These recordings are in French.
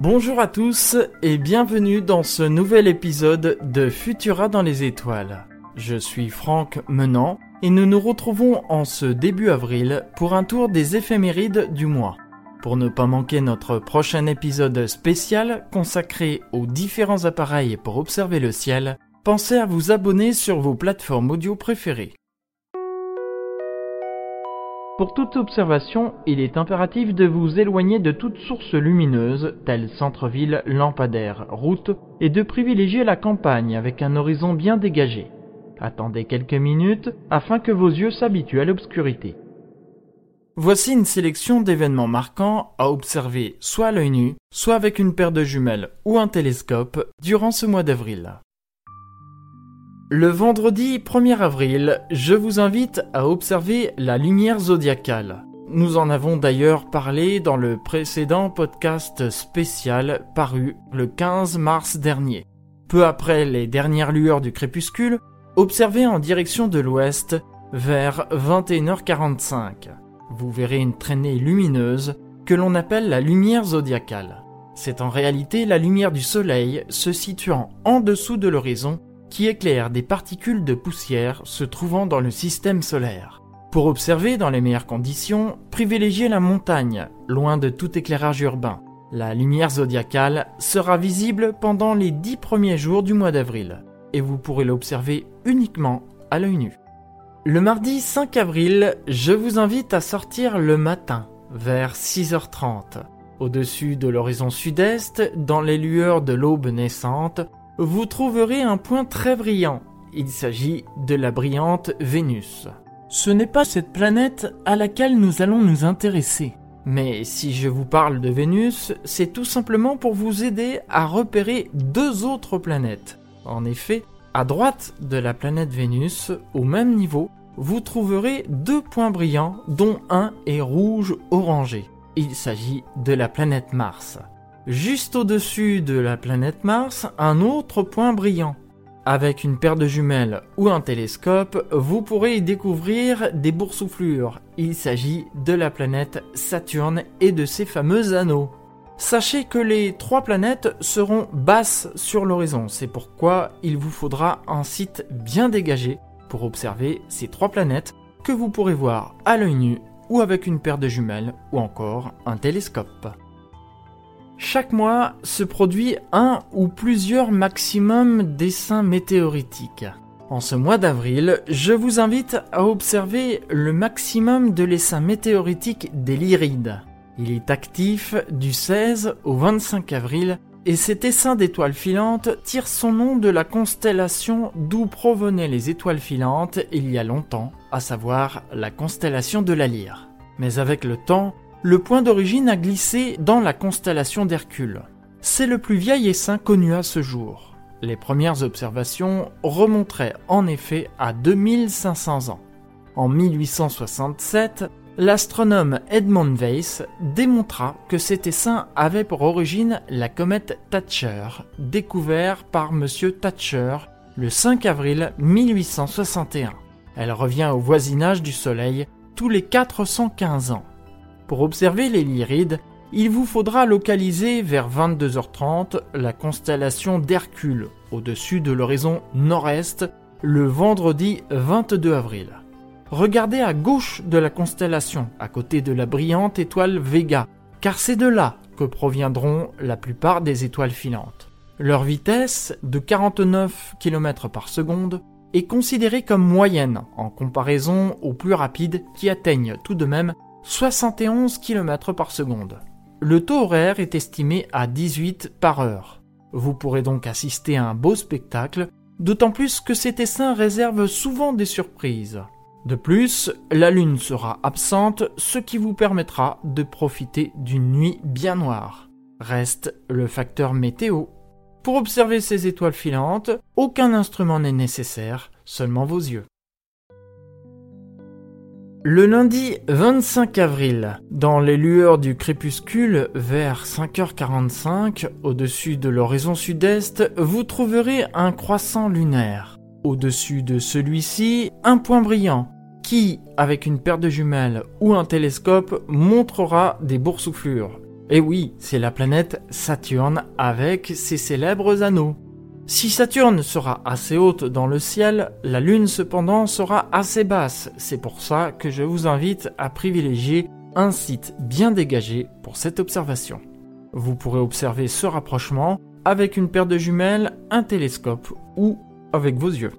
Bonjour à tous et bienvenue dans ce nouvel épisode de Futura dans les étoiles. Je suis Franck Menant et nous nous retrouvons en ce début avril pour un tour des éphémérides du mois. Pour ne pas manquer notre prochain épisode spécial consacré aux différents appareils pour observer le ciel, pensez à vous abonner sur vos plateformes audio préférées. Pour toute observation, il est impératif de vous éloigner de toute source lumineuse, telle centre-ville, lampadaire, route, et de privilégier la campagne avec un horizon bien dégagé. Attendez quelques minutes afin que vos yeux s'habituent à l'obscurité. Voici une sélection d'événements marquants à observer soit à l'œil nu, soit avec une paire de jumelles ou un télescope durant ce mois d'avril. Le vendredi 1er avril, je vous invite à observer la lumière zodiacale. Nous en avons d'ailleurs parlé dans le précédent podcast spécial paru le 15 mars dernier. Peu après les dernières lueurs du crépuscule, observez en direction de l'ouest vers 21h45. Vous verrez une traînée lumineuse que l'on appelle la lumière zodiacale. C'est en réalité la lumière du soleil se situant en dessous de l'horizon qui éclaire des particules de poussière se trouvant dans le système solaire. Pour observer dans les meilleures conditions, privilégiez la montagne, loin de tout éclairage urbain. La lumière zodiacale sera visible pendant les dix premiers jours du mois d'avril, et vous pourrez l'observer uniquement à l'œil nu. Le mardi 5 avril, je vous invite à sortir le matin, vers 6h30. Au-dessus de l'horizon sud-est, dans les lueurs de l'aube naissante, vous trouverez un point très brillant. Il s'agit de la brillante Vénus. Ce n'est pas cette planète à laquelle nous allons nous intéresser. Mais si je vous parle de Vénus, c'est tout simplement pour vous aider à repérer deux autres planètes. En effet, à droite de la planète Vénus, au même niveau, vous trouverez deux points brillants dont un est rouge orangé. Il s'agit de la planète Mars. Juste au-dessus de la planète Mars, un autre point brillant. Avec une paire de jumelles ou un télescope, vous pourrez y découvrir des boursouflures. Il s'agit de la planète Saturne et de ses fameux anneaux. Sachez que les trois planètes seront basses sur l'horizon, c'est pourquoi il vous faudra un site bien dégagé pour observer ces trois planètes que vous pourrez voir à l'œil nu ou avec une paire de jumelles ou encore un télescope. Chaque mois se produit un ou plusieurs maximum dessins météoritiques. En ce mois d'avril, je vous invite à observer le maximum de l'essaim météoritique des Lyrides. Il est actif du 16 au 25 avril et cet essaim d'étoiles filantes tire son nom de la constellation d'où provenaient les étoiles filantes il y a longtemps, à savoir la constellation de la Lyre. Mais avec le temps, le point d'origine a glissé dans la constellation d'Hercule. C'est le plus vieil essaim connu à ce jour. Les premières observations remonteraient en effet à 2500 ans. En 1867, l'astronome Edmund Weiss démontra que cet essaim avait pour origine la comète Thatcher, découverte par M. Thatcher le 5 avril 1861. Elle revient au voisinage du Soleil tous les 415 ans. Pour observer les Lyrides, il vous faudra localiser vers 22h30 la constellation d'Hercule au-dessus de l'horizon nord-est le vendredi 22 avril. Regardez à gauche de la constellation, à côté de la brillante étoile Vega, car c'est de là que proviendront la plupart des étoiles filantes. Leur vitesse, de 49 km par seconde, est considérée comme moyenne en comparaison aux plus rapides qui atteignent tout de même 71 km par seconde. Le taux horaire est estimé à 18 par heure. Vous pourrez donc assister à un beau spectacle, d'autant plus que cet essaim réserve souvent des surprises. De plus, la Lune sera absente, ce qui vous permettra de profiter d'une nuit bien noire. Reste le facteur météo. Pour observer ces étoiles filantes, aucun instrument n'est nécessaire, seulement vos yeux. Le lundi 25 avril, dans les lueurs du crépuscule, vers 5h45, au-dessus de l'horizon sud-est, vous trouverez un croissant lunaire. Au-dessus de celui-ci, un point brillant, qui, avec une paire de jumelles ou un télescope, montrera des boursouflures. Et oui, c'est la planète Saturne avec ses célèbres anneaux. Si Saturne sera assez haute dans le ciel, la Lune cependant sera assez basse. C'est pour ça que je vous invite à privilégier un site bien dégagé pour cette observation. Vous pourrez observer ce rapprochement avec une paire de jumelles, un télescope ou avec vos yeux.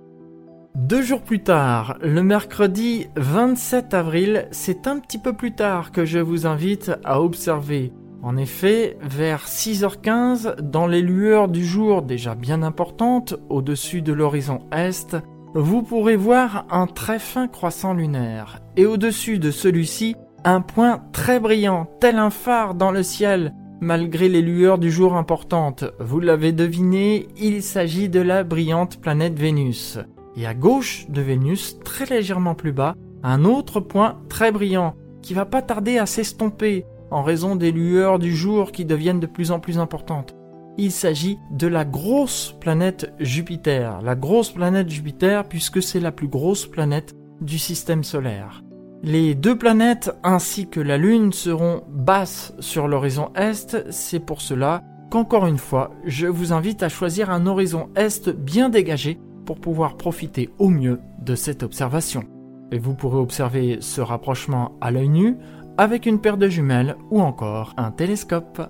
Deux jours plus tard, le mercredi 27 avril, c'est un petit peu plus tard que je vous invite à observer en effet, vers 6h15, dans les lueurs du jour déjà bien importantes, au-dessus de l'horizon est, vous pourrez voir un très fin croissant lunaire, et au-dessus de celui-ci, un point très brillant, tel un phare dans le ciel, malgré les lueurs du jour importantes. Vous l'avez deviné, il s'agit de la brillante planète Vénus. Et à gauche de Vénus, très légèrement plus bas, un autre point très brillant, qui va pas tarder à s'estomper, en raison des lueurs du jour qui deviennent de plus en plus importantes. Il s'agit de la grosse planète Jupiter, la grosse planète Jupiter puisque c'est la plus grosse planète du système solaire. Les deux planètes ainsi que la Lune seront basses sur l'horizon Est, c'est pour cela qu'encore une fois, je vous invite à choisir un horizon Est bien dégagé pour pouvoir profiter au mieux de cette observation. Et vous pourrez observer ce rapprochement à l'œil nu avec une paire de jumelles ou encore un télescope.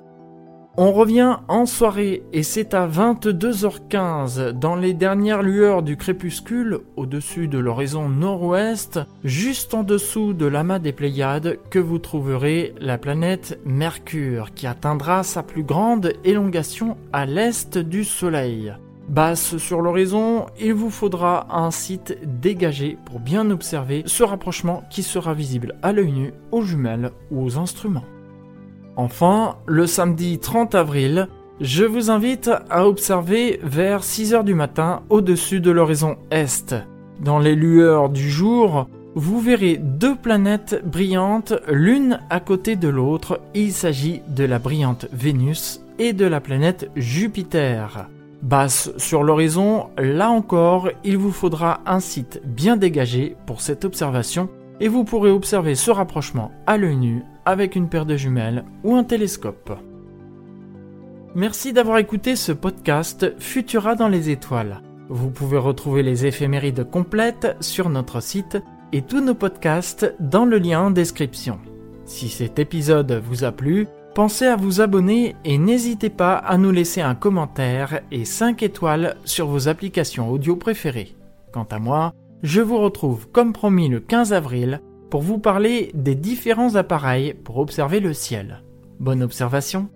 On revient en soirée et c'est à 22h15 dans les dernières lueurs du crépuscule au-dessus de l'horizon nord-ouest, juste en dessous de l'amas des Pléiades, que vous trouverez la planète Mercure qui atteindra sa plus grande élongation à l'est du Soleil. Basse sur l'horizon, il vous faudra un site dégagé pour bien observer ce rapprochement qui sera visible à l'œil nu, aux jumelles ou aux instruments. Enfin, le samedi 30 avril, je vous invite à observer vers 6 heures du matin au-dessus de l'horizon Est. Dans les lueurs du jour, vous verrez deux planètes brillantes l'une à côté de l'autre. Il s'agit de la brillante Vénus et de la planète Jupiter. Basse sur l'horizon, là encore, il vous faudra un site bien dégagé pour cette observation et vous pourrez observer ce rapprochement à l'œil nu avec une paire de jumelles ou un télescope. Merci d'avoir écouté ce podcast Futura dans les étoiles. Vous pouvez retrouver les éphémérides complètes sur notre site et tous nos podcasts dans le lien en description. Si cet épisode vous a plu, Pensez à vous abonner et n'hésitez pas à nous laisser un commentaire et 5 étoiles sur vos applications audio préférées. Quant à moi, je vous retrouve comme promis le 15 avril pour vous parler des différents appareils pour observer le ciel. Bonne observation